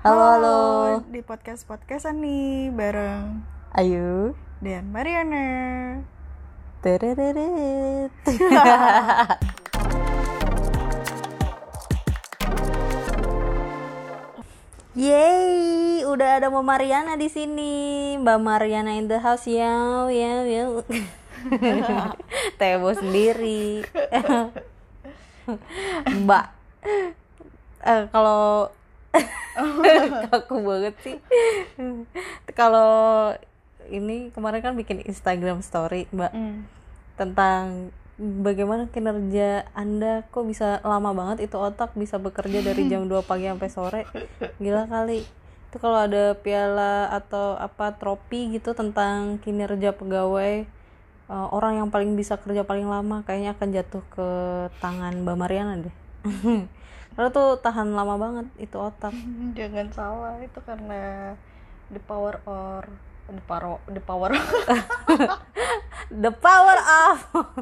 Halo, halo. Di podcast podcastan nih bareng Ayu. dan Mariana. Tereret. Yeay, udah ada Mbak Mariana di sini. Mbak Mariana in the house ya, ya, ya. Tebo sendiri. Mbak, eh, kalau kaku banget sih. kalau ini kemarin kan bikin Instagram story, Mbak, Hmm. tentang bagaimana kinerja Anda kok bisa lama banget itu otak bisa bekerja dari jam 2 pagi sampai sore. Gila kali. Itu kalau ada piala atau apa trofi gitu tentang kinerja pegawai eh, orang yang paling bisa kerja paling lama kayaknya akan jatuh ke tangan Mbak Mariana deh. Karena tuh tahan lama banget itu otak. Jangan salah itu karena the power or the power the power The power of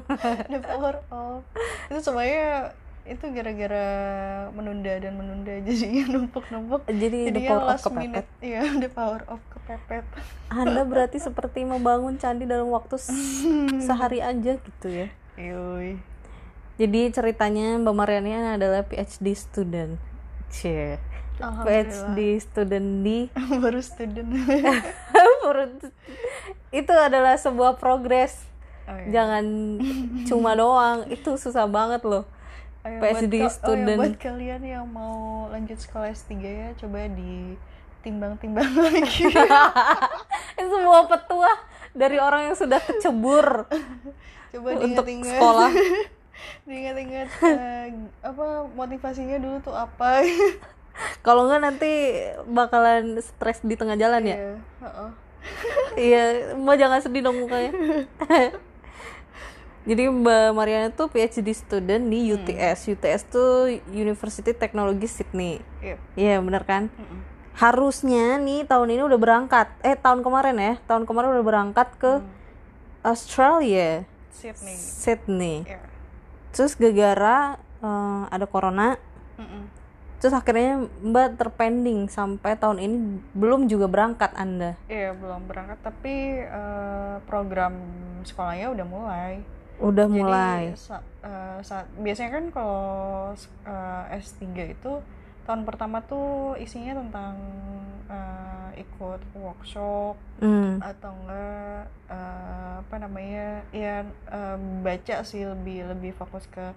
the power of itu semuanya itu gara-gara menunda dan menunda jadinya numpuk-numpuk jadi the power of kepepet. minute iya the power of kepepet Anda berarti seperti membangun candi dalam waktu sehari aja gitu ya. Yoi. Jadi ceritanya Mbak Mariana adalah PhD student. Cie. PhD student di baru student itu adalah sebuah progres. Oh, iya. Jangan cuma doang, itu susah banget loh. Ayo, PhD buat ka- oh ya, student. buat kalian yang mau lanjut sekolah S3 ya coba ditimbang-timbang lagi Itu sebuah petuah dari orang yang sudah kecebur coba untuk sekolah. Diingat-ingat eh, apa motivasinya dulu tuh apa Kalau enggak nanti bakalan stres di tengah jalan ya. Iya, heeh. Iya, Mbak jangan sedih dong mukanya. Jadi Mbak Mariana tuh PhD student di UTS. UTS tuh University Technology Sydney. Iya. Iya, benar kan? Mm-mm. Harusnya nih tahun ini udah berangkat. Eh, tahun kemarin ya. Tahun kemarin udah berangkat ke Australia, Sydney Sydney. Iya. Terus gara-gara eh, ada corona, Mm-mm. terus akhirnya Mbak terpending sampai tahun ini belum juga berangkat Anda. Iya belum berangkat tapi eh, program sekolahnya udah mulai Udah Jadi, mulai. sa- eh, saat biasanya kan kalau eh, S3 itu tahun pertama tuh isinya tentang eh, ikut workshop Hmm. atau enggak eh, apa namanya ya eh, baca sih lebih lebih fokus ke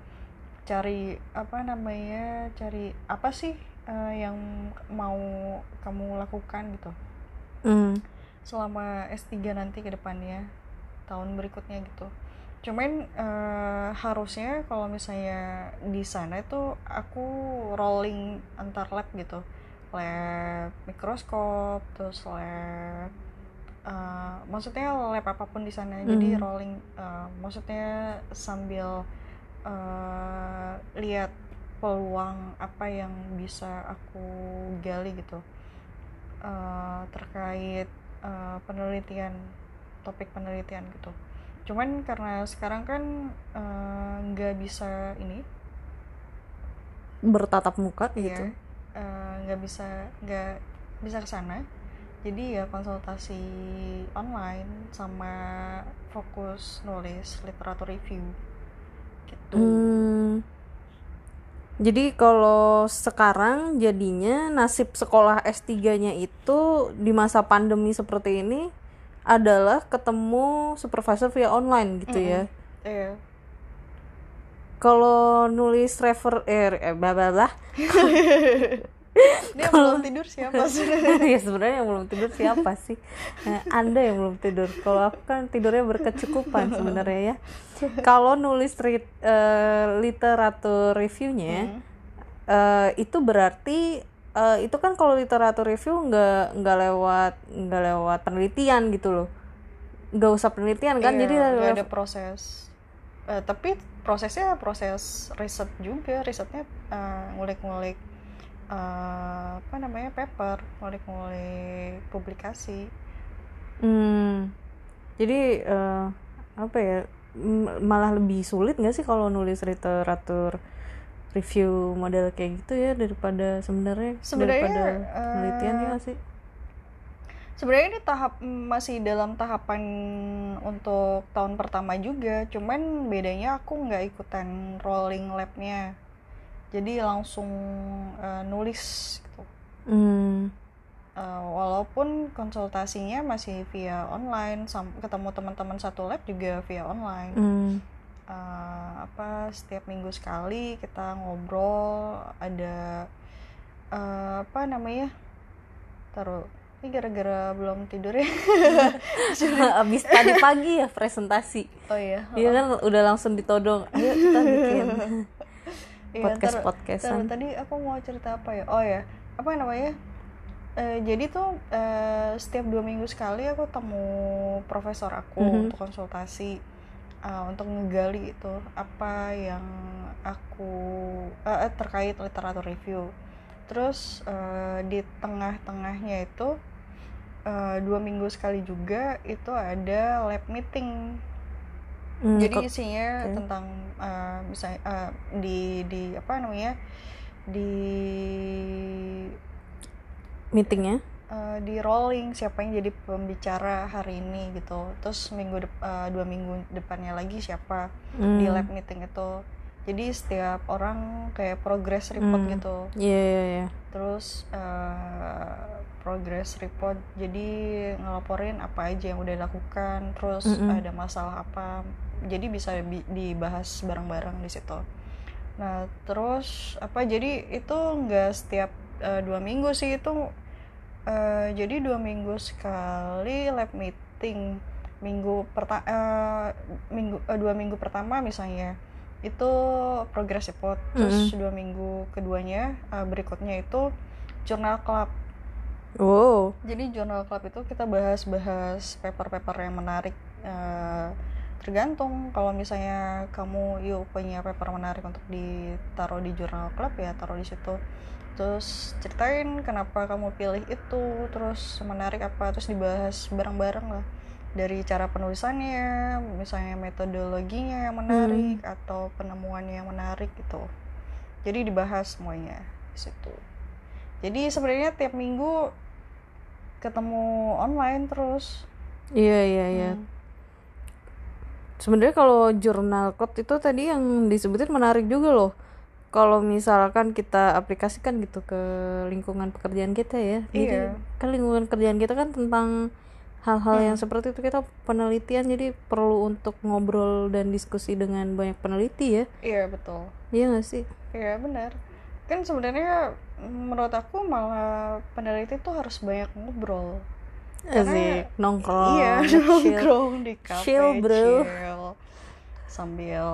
cari apa namanya cari apa sih eh, yang mau kamu lakukan gitu Hmm. selama S3 nanti ke depannya tahun berikutnya gitu cuman eh, harusnya kalau misalnya di sana itu aku rolling antar lab gitu. Lab mikroskop terus lab eh, maksudnya lab apa pun di sana. Jadi Hmm. rolling eh, maksudnya sambil eh, lihat peluang apa yang bisa aku gali gitu. Eh, terkait eh, penelitian topik penelitian gitu cuman karena sekarang kan eh, nggak bisa ini Bertatap muka gitu. ya eh, nggak bisa nggak bisa ke sana jadi ya konsultasi online sama fokus nulis literatur review gitu Hmm. Jadi kalau sekarang jadinya nasib sekolah S3-nya itu di masa pandemi seperti ini adalah ketemu supervisor via online gitu ya. Iya. Kalau nulis refer eh eh, bla bla bla. Dia belum tidur siapa sih? ya sebenarnya yang belum tidur siapa sih? Nah, anda yang belum tidur. Kalau aku kan tidurnya berkecukupan sebenarnya ya. Kalau nulis rit- eh, literatur reviewnya, eh, itu berarti eh, itu kan kalau literatur review nggak nggak lewat nggak lewat penelitian gitu loh. Nggak usah penelitian kan? Iya, Jadi lewat- ada proses. Eh, tapi prosesnya proses riset juga, risetnya eh, ngulik-ngulik eh, apa namanya paper, ngulik-ngulik publikasi. Hmm. Jadi eh, apa ya? Malah lebih sulit nggak sih kalau nulis literatur review model kayak gitu ya daripada sebenarnya Sebenarnya, daripada penelitian ya sih? sebenarnya ini tahap masih dalam tahapan untuk tahun pertama juga cuman bedanya aku nggak ikutan rolling labnya. Jadi langsung eh, nulis gitu. Hmm. Eh, walaupun konsultasinya masih via online ketemu teman-teman satu lab juga via online. Hmm Eh, apa setiap minggu sekali kita ngobrol ada eh, apa namanya taruh ini gara-gara belum tidur ya. Abis tadi pagi ya presentasi. Oh iya dia kan udah langsung ditodong. Ayo kita bikin Iya, podcast podcastan. tadi aku mau cerita apa ya? Oh ya apa namanya? Eh, jadi tuh eh, setiap dua minggu sekali aku temu profesor aku Mhm. untuk konsultasi eh, untuk ngegali itu apa yang aku eh, terkait literatur review. Terus eh, di tengah-tengahnya itu eh, dua minggu sekali juga itu ada lab meeting. Hmm, jadi kok- isinya oke. tentang eh, misalnya eh, di di apa namanya di meetingnya eh, di rolling siapa yang jadi pembicara hari ini gitu terus minggu dep- eh, dua minggu depannya lagi siapa di Hmm. lab meeting itu jadi setiap orang kayak progress report Hmm. gitu iya iya iya terus eh, progress report jadi ngelaporin apa aja yang udah dilakukan terus Mm-mm. ada masalah apa jadi bisa bi- dibahas bareng-bareng di situ nah terus apa jadi itu nggak setiap eh, dua minggu sih itu eh, jadi dua minggu sekali lab meeting. Minggu pertama minggu eh, dua minggu pertama misalnya itu progress report. Terus dua minggu keduanya eh, berikutnya itu jurnal club. Wow. Jadi jurnal club itu kita bahas-bahas paper-paper yang menarik eh, tergantung. Kalau misalnya kamu yuk punya paper menarik untuk ditaruh di jurnal club ya taruh di situ terus ceritain kenapa kamu pilih itu terus menarik apa terus dibahas bareng-bareng lah. Dari cara penulisannya misalnya metodologinya yang menarik atau penemuannya yang menarik gitu. Jadi dibahas semuanya di situ. Jadi sebenarnya tiap minggu ketemu online terus. Iya iya iya. Hmm. sebenarnya kalau jurnal club itu tadi yang disebutin menarik juga loh kalau misalkan kita aplikasikan gitu ke lingkungan pekerjaan kita ya. Jadi Iya. kan lingkungan kerjaan kita kan tentang hal-hal yang seperti itu. Kita penelitian jadi perlu untuk ngobrol dan diskusi dengan banyak peneliti ya. Iya betul. Iya gak sih? Iya benar. Kan sebenarnya menurut aku malah peneliti tuh harus banyak ngobrol. Karena- Asik, nongkrong iya chill. nongkrong di kafe Chill, bro. chill, sambil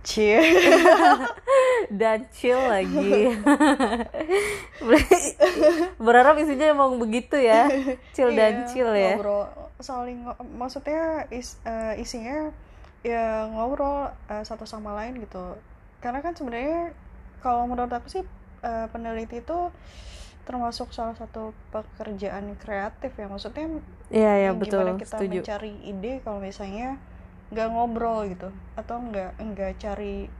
chill dan chill lagi. Berharap isinya emang begitu ya. Chill dan Iya, chill ya. ngobrol. Saling maksudnya is, eh, isinya ya ngobrol eh, satu sama lain gitu. Karena kan sebenarnya kalau menurut aku sih eh, peneliti itu termasuk salah satu pekerjaan kreatif ya. Maksudnya iya iya yang betul. gimana kita setuju. mencari ide kalau misalnya nggak ngobrol gitu atau nggak nggak cari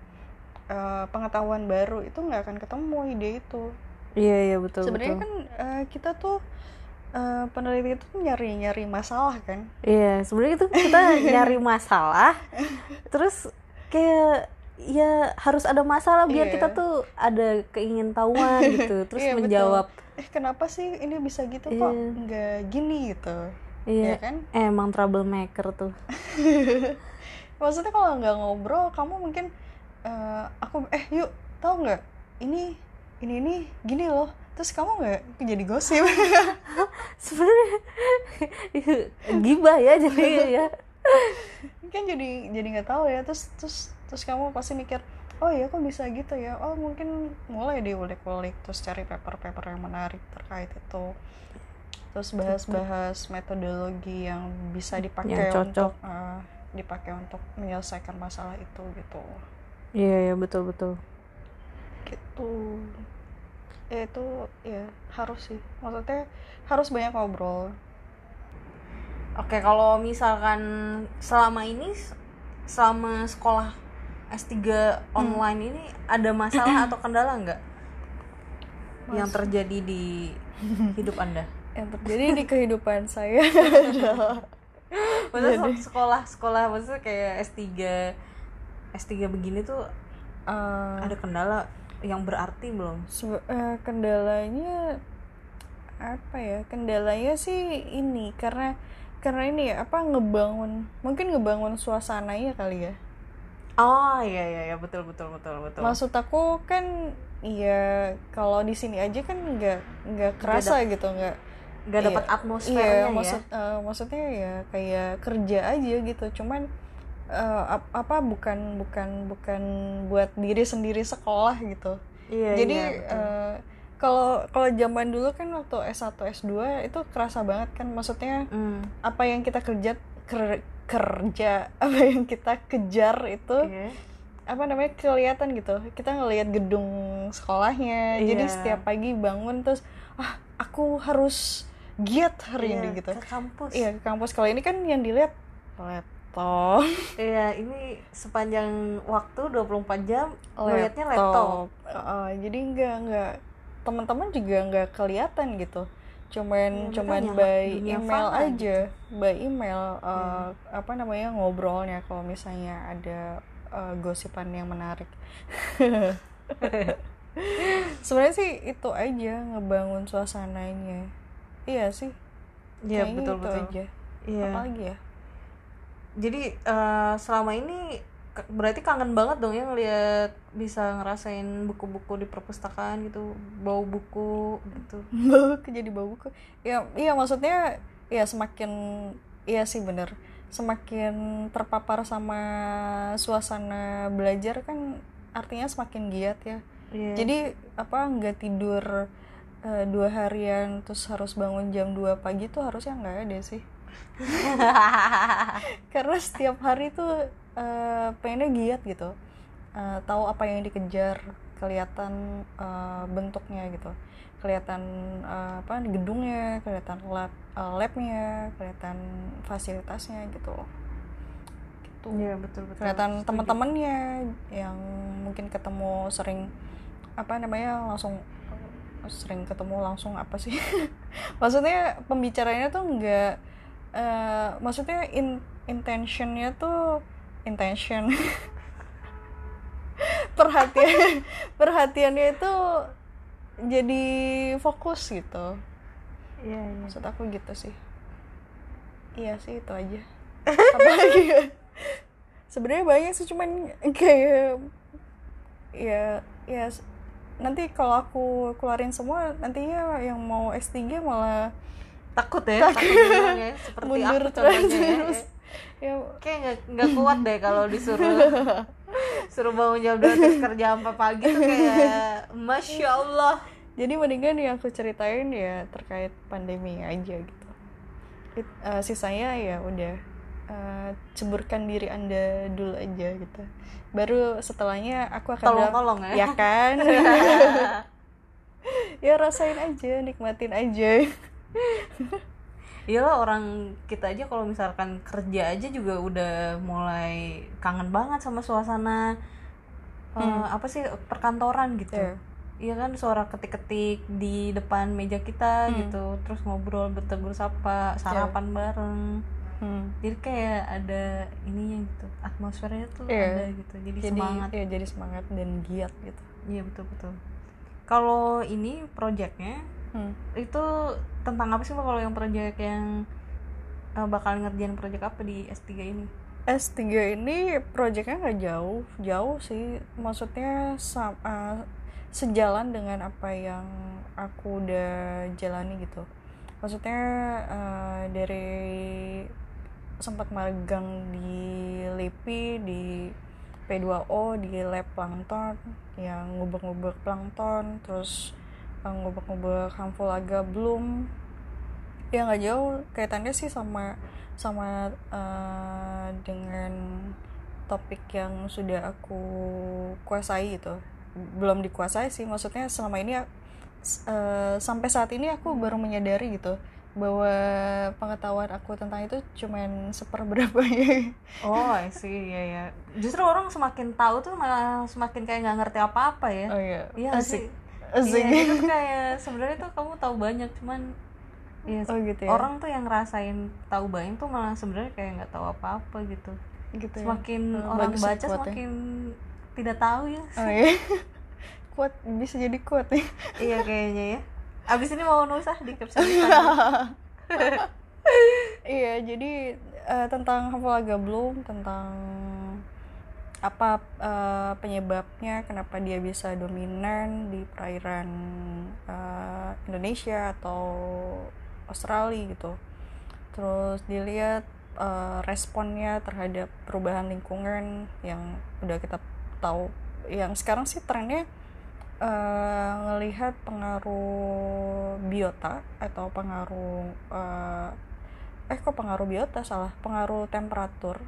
eh, pengetahuan baru itu nggak akan ketemu ide itu iya iya betul sebenarnya betul kan eh, kita tuh eh, peneliti itu nyari nyari masalah kan iya sebenarnya itu kita nyari masalah terus kayak ya harus ada masalah biar Iya. kita tuh ada keingintahuan gitu terus Iya, betul. menjawab eh kenapa sih ini bisa gitu kok Iya. nggak gini gitu iya ya kan? emang troublemaker tuh. Maksudnya kalau nggak ngobrol kamu mungkin eh, aku eh yuk tahu nggak? Ini ini ini gini loh. Terus kamu nggak jadi gosip? Sebenarnya gibah ya jadi ya. Kan jadi jadi nggak tahu ya. Terus terus terus kamu pasti mikir oh ya kok bisa gitu ya? Oh mungkin mulai diulik-ulik terus cari paper-paper yang menarik terkait itu terus bahas-bahas metodologi yang bisa dipakai Yang cocok. untuk eh, dipakai untuk menyelesaikan masalah itu gitu. Iya iya betul betul. Gitu. Ya itu ya harus sih. Maksudnya harus banyak ngobrol. Oke, kalau misalkan selama ini selama sekolah S3 online ini ada masalah atau kendala nggak? Yang terjadi di hidup anda yang terjadi di kehidupan saya. Adalah maksudnya sekolah sekolah maksudnya kayak S3 S3 begini tuh eh, ada kendala yang berarti belum? Sebe- eh, kendalanya apa ya? Kendalanya sih ini karena karena ini ya apa ngebangun mungkin ngebangun suasananya kali ya. Oh iya iya iya betul betul betul betul. Maksud aku kan iya kalau di sini aja kan nggak nggak kerasa gitu nggak nggak dapat iya, atmosfernya iya, ya? maksud eh, maksudnya ya kayak kerja aja gitu. Cuman ap- apa bukan bukan bukan buat diri sendiri sekolah gitu. Iya jadi iya, betul. eh, kalau kalau zaman dulu kan waktu S1 S2 itu kerasa banget kan. Maksudnya Hmm, apa yang kita kerja ker- kerja apa yang kita kejar itu iya. apa namanya kelihatan gitu. Kita ngelihat gedung sekolahnya. Jadi Iya. setiap pagi bangun terus ah aku harus giat hari Iya, ini gitu. ke kampus. Iya ke kampus. Kalau ini kan yang dilihat laptop. Iya, ini sepanjang waktu 24 jam ngeliatnya laptop. Heeh, jadi nggak nggak teman-teman juga nggak kelihatan gitu. Cuman Iya, cuman by email aja. by email uh, Hmm. apa namanya ngobrolnya kalau misalnya ada uh, gosipan yang menarik. Sebenarnya sih itu aja ngebangun suasananya iya sih Iya, betul itu betul. aja Iya. apalagi ya Jadi eh, selama ini berarti kangen banget dong ya ngeliat bisa ngerasain buku-buku di perpustakaan gitu, bau buku gitu. bau jadi bau buku ya iya maksudnya ya semakin iya sih bener semakin terpapar sama suasana belajar kan artinya semakin giat ya Iya. jadi apa nggak tidur eh, dua harian terus harus bangun jam 2 pagi tuh harusnya nggak ada sih. Karena setiap hari tuh eh, pengennya giat gitu. Eh, tahu apa yang dikejar kelihatan eh, bentuknya gitu. Kelihatan eh, apa gedungnya kelihatan lab eh, labnya kelihatan fasilitasnya gitu gitu. Iya, betul betul. kelihatan teman-temannya yang mungkin ketemu sering apa namanya langsung sering ketemu langsung apa sih? Maksudnya pembicaranya tuh enggak eh, maksudnya in, intentionnya tuh intention. Perhatian perhatiannya itu jadi fokus gitu. Iya, iya. maksud aku gitu sih. Iya sih itu aja. Apalagi ya sebenarnya banyak sih cuman kayak ya ya nanti kalau aku keluarin semua nantinya yang mau S3 malah Takut ya, takut. ya, seperti mundur aku contohnya terus ya. ya Kayak nggak nggak kuat deh kalau disuruh suruh bangun jam 2 terus kerja sampai pagi tuh kayak masya Allah. jadi mendingan yang aku ceritain ya terkait pandemi aja gitu. It- eh, sisanya ya udah eh, ceburkan diri anda dulu aja gitu baru setelahnya aku akan bilang, Tolong-tolong ya. ya kan ya rasain aja nikmatin aja Iyalah orang kita aja kalau misalkan kerja aja juga udah mulai kangen banget sama suasana eh, apa sih perkantoran gitu. Iya. Iya kan suara ketik-ketik di depan meja kita gitu, terus ngobrol bertegur sapa, sarapan bareng. Hmm. Jadi kayak ada ininya gitu, atmosfernya tuh Iya. ada gitu. Jadi, jadi semangat. ya jadi semangat dan giat gitu Iya betul betul. Kalau ini projectnya Hmm. itu tentang apa sih mbak kalau yang proyek yang eh, bakal ngerjain proyek apa di S3 ini? S3 ini proyeknya nggak jauh jauh sih maksudnya sam- uh, sejalan dengan apa yang aku udah jalani gitu maksudnya uh, dari sempat magang di LIPI di P2O di lab plankton yang ngubek-ngubek plankton terus uh, ngubek-ngubek harmful alga bloom. Ya nggak jauh kaitannya sih sama sama uh, dengan topik yang sudah aku kuasai gitu. Belum dikuasai sih maksudnya selama ini uh, sampai saat ini aku baru menyadari gitu bahwa pengetahuan aku tentang itu cuman seperberapa ya. Oh sih ya ya justru orang semakin tahu tuh malah semakin kayak nggak ngerti apa-apa ya. Oh iya. Iya asik. sih? Asik. iya itu kayak sebenarnya tuh kamu tahu banyak cuman Iya, Oh, gitu ya? orang tuh yang ngerasain tahu banyak tuh malah sebenarnya kayak nggak tahu apa-apa gitu. gitu ya. Semakin Oh, orang bagus sih baca semakin tidak tahu ya. oh iya. Kuat bisa jadi kuat ya. Iya kayaknya ya. Abis ini mau nulis ah di caption Instagram. iya jadi eh, tentang Hafalaga Bloom tentang apa eh, penyebabnya kenapa dia bisa dominan di perairan eh, Indonesia atau Australia gitu. Terus dilihat eh, responnya terhadap perubahan lingkungan yang udah kita tahu. Yang sekarang sih trennya eh, ngelihat pengaruh biota atau pengaruh eh, eh kok pengaruh biota salah pengaruh temperatur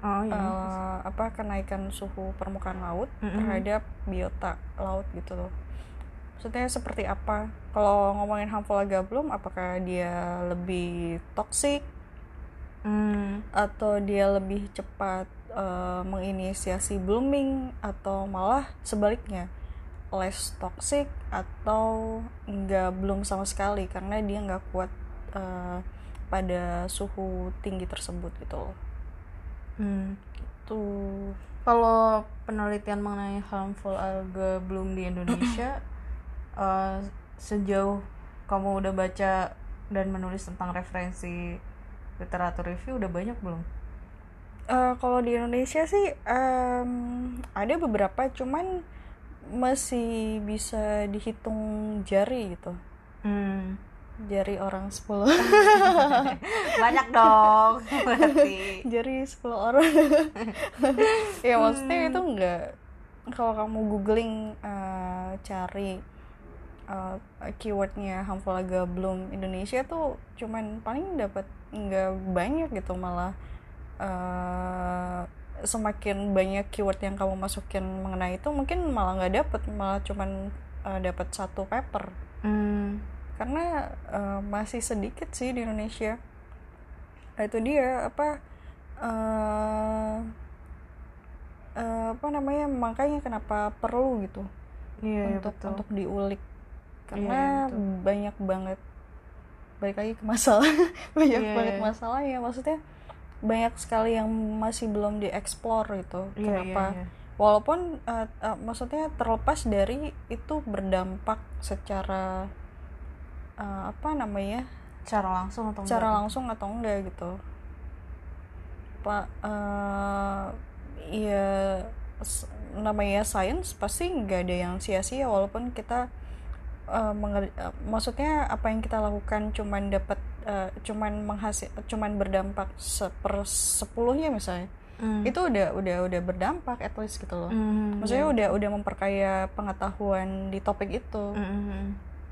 Oh iya. eh, apa kenaikan suhu permukaan laut Mm-mm. terhadap biota laut gitu loh maksudnya seperti apa kalau ngomongin harmful gablum apakah dia lebih toksik Hmm. atau dia lebih cepat eh, menginisiasi blooming atau malah sebaliknya less toxic atau nggak belum sama sekali karena dia nggak kuat eh, pada suhu tinggi tersebut gitu loh Hmm. tuh Kalau penelitian mengenai harmful alga bloom di Indonesia, eh, sejauh kamu udah baca dan menulis tentang referensi literatur review udah banyak belum? Eh, kalau di Indonesia sih em, ada beberapa cuman masih bisa dihitung jari gitu Hmm. jari orang 10 Banyak dong, berarti. jari 10 orang ya maksudnya itu enggak kalau kamu googling eh, cari eh, keywordnya harmful bloom Indonesia tuh cuman paling dapat nggak banyak gitu malah eh, semakin banyak keyword yang kamu masukin mengenai itu mungkin malah nggak dapet malah cuman eh, dapat satu paper Hmm. karena eh, masih sedikit sih di Indonesia nah, itu dia apa eh eh, apa namanya makanya kenapa perlu gitu Iya, untuk betul. untuk diulik Iya, karena betul. banyak banget balik lagi ke masalah banyak Iya, banget iya. masalah ya maksudnya banyak sekali yang masih belum dieksplor gitu Iya, kenapa iya, iya. walaupun eh, eh, maksudnya terlepas dari itu berdampak secara eh, apa namanya Secara langsung atau secara enggak? langsung atau enggak gitu pak eh ya namanya sains pasti nggak ada yang sia-sia walaupun kita menger- eh, maksudnya apa yang kita lakukan cuman dapat eh, cuman menghasil cuman berdampak seper sepuluhnya misalnya Hmm. itu udah udah udah berdampak at least gitu loh Hmm, maksudnya iya. udah udah memperkaya pengetahuan di topik itu Hmm, hmm, hmm.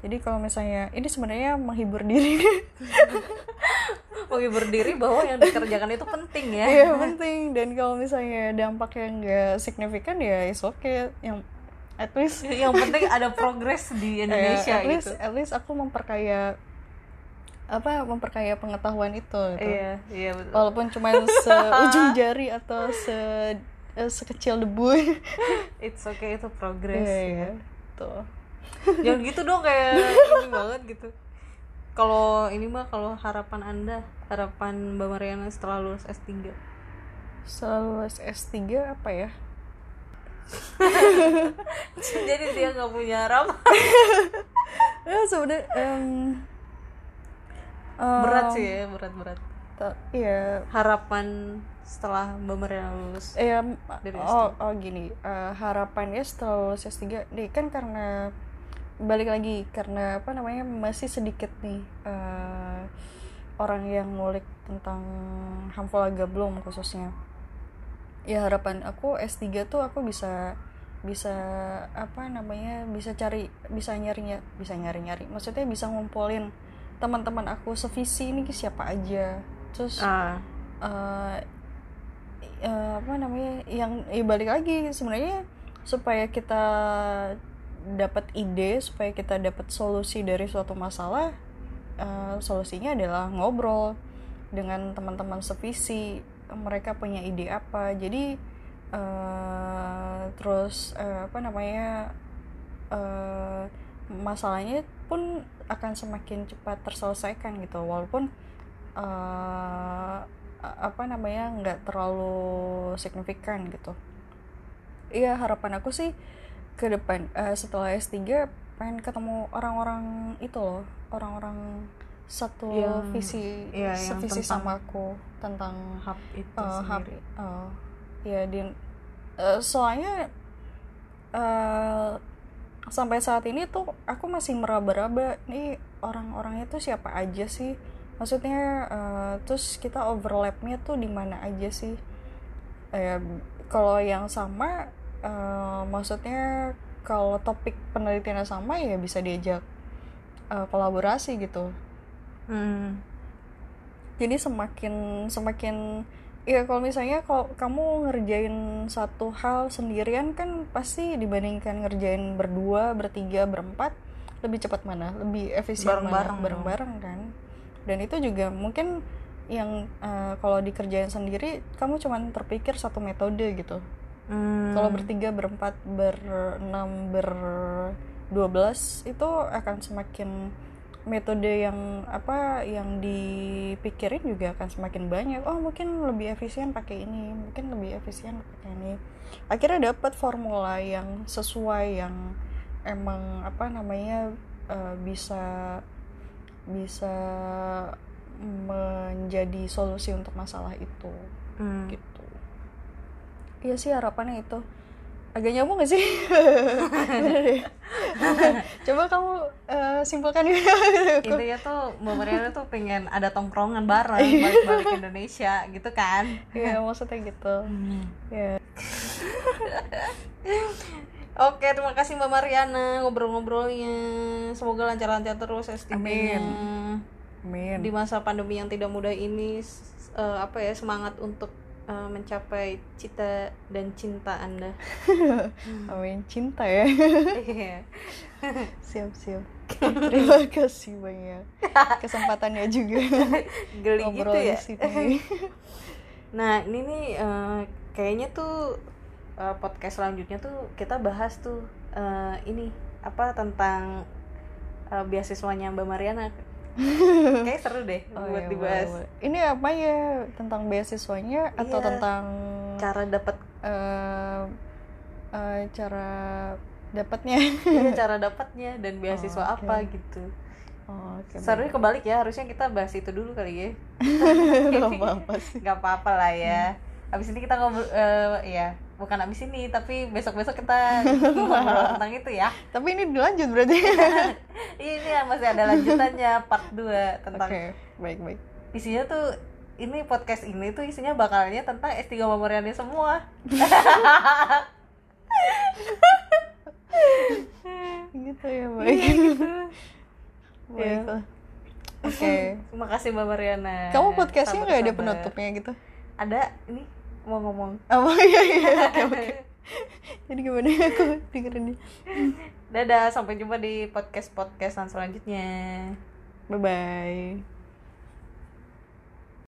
jadi kalau misalnya ini sebenarnya menghibur diri menghibur diri bahwa yang dikerjakan itu penting ya. Iya penting dan kalau misalnya dampaknya nggak signifikan ya is okay yang at least yang penting ada progres di Indonesia eh, at least gitu. at least aku memperkaya apa memperkaya pengetahuan itu gitu. Iya, iya betul. walaupun cuma seujung jari atau se eh, sekecil debu It's okay itu progres. Iya, ya. iya. tuh Jangan gitu dong kayak ini banget gitu. Kalau ini mah kalau harapan Anda, harapan Mbak Mariana setelah lulus S3. selalu S3 apa ya Jadi dia nggak punya harapan. ya sebenarnya em, em, Berat sih ya, berat-berat. ta- iya Harapan setelah Mbak lulus. Ya, Dari oh, oh gini, eh, harapannya setelah lulus S3, nih kan karena balik lagi karena apa namanya masih sedikit nih eh, orang yang ngulik tentang harmful gablum khususnya. Ya harapan aku S3 tuh aku bisa bisa apa namanya bisa cari bisa nyari bisa nyari nyari maksudnya bisa ngumpulin teman-teman aku sevisi ini siapa aja. Terus Ah, eh eh, apa namanya yang ya balik lagi sebenarnya supaya kita dapat ide supaya kita dapat solusi dari suatu masalah eh, solusinya adalah ngobrol dengan teman-teman sevisi mereka punya ide apa. Jadi eh, terus eh, apa namanya eh, masalahnya pun akan semakin cepat terselesaikan gitu. Walaupun eh, apa namanya nggak terlalu signifikan gitu. Iya harapan aku sih ke depan eh, setelah S3 pengen ketemu orang-orang itu loh orang-orang satu Yang- visi yang sevisi tentang- sama aku. tentang hub itu hub sendiri. eh, ya di eh, soalnya eh, sampai saat ini tuh aku masih meraba-raba nih orang-orangnya tuh siapa aja sih. Maksudnya eh, terus kita overlapnya tuh di mana aja sih. Eh, kalau yang sama eh, maksudnya kalau topik penelitiannya sama ya bisa diajak eh, kolaborasi gitu. Hmm. jadi semakin semakin ya kalau misalnya kalau kamu ngerjain satu hal sendirian kan pasti dibandingkan ngerjain berdua bertiga berempat lebih cepat mana lebih efisien Bareng-bareng. mana bareng-bareng kan dan itu juga mungkin yang eh, kalau dikerjain sendiri kamu cuman terpikir satu metode gitu Hmm. kalau bertiga berempat berenam berdua belas itu akan semakin metode yang apa yang dipikirin juga akan semakin banyak. Oh mungkin lebih efisien pakai ini mungkin lebih efisien pakai ini. Akhirnya dapat formula yang sesuai yang emang apa namanya eh, bisa bisa menjadi solusi untuk masalah itu. Hmm. gitu. Iya sih harapannya itu agak nyambung gak sih? Coba kamu eh, simpulkan ya. intinya tuh Mbak Mariana tuh pengen ada tongkrongan bareng balik-balik ke Indonesia gitu kan Iya maksudnya gitu. Ya. Oke, terima kasih Mbak Mariana ngobrol-ngobrolnya. Semoga lancar-lancar terus STB-nya. Amin. Di masa pandemi yang tidak mudah ini eh, apa ya semangat untuk eh, mencapai cita dan cinta Anda. Amin. Cinta ya. Iya. siap siap. Terima kasih banyak. Kesempatannya juga Geli gitu ya. di sini. Nah, ini nih eh, kayaknya tuh eh, podcast selanjutnya tuh kita bahas tuh eh, ini apa tentang eh, beasiswanya Mbak Mariana. Kayak seru deh Oh, buat iya, dibahas. boleh, boleh. Ini apa ya tentang beasiswanya atau Iya. tentang Cara dapat eh, eh, cara dapatnya? iya, cara dapatnya dan beasiswa Oh, oke. apa gitu. Oh, oke. Serunya kebalik ya, harusnya kita bahas itu dulu kali ya. Gak apa-apa sih. Gak apa-apa lah ya. Abis ini kita ngobrol, eh, ya bukan abis ini, tapi besok-besok kita ngobrol tentang itu ya. Tapi ini dilanjut berarti. ini ya masih ada lanjutannya part 2 Oke, tentang baik-baik. isinya tuh ini podcast ini tuh isinya bakalnya tentang S3 Mamoriani semua Gitu ya, baik. Baiklah. Oke. terima kasih Mbak Mariana Kamu podcastnya nggak ada penutupnya gitu? ada ini mau ngomong Oh iya iya. Oke oke. Jadi gimana aku dengerin dia. dadah sampai jumpa di podcast podcast selanjutnya Bye bye.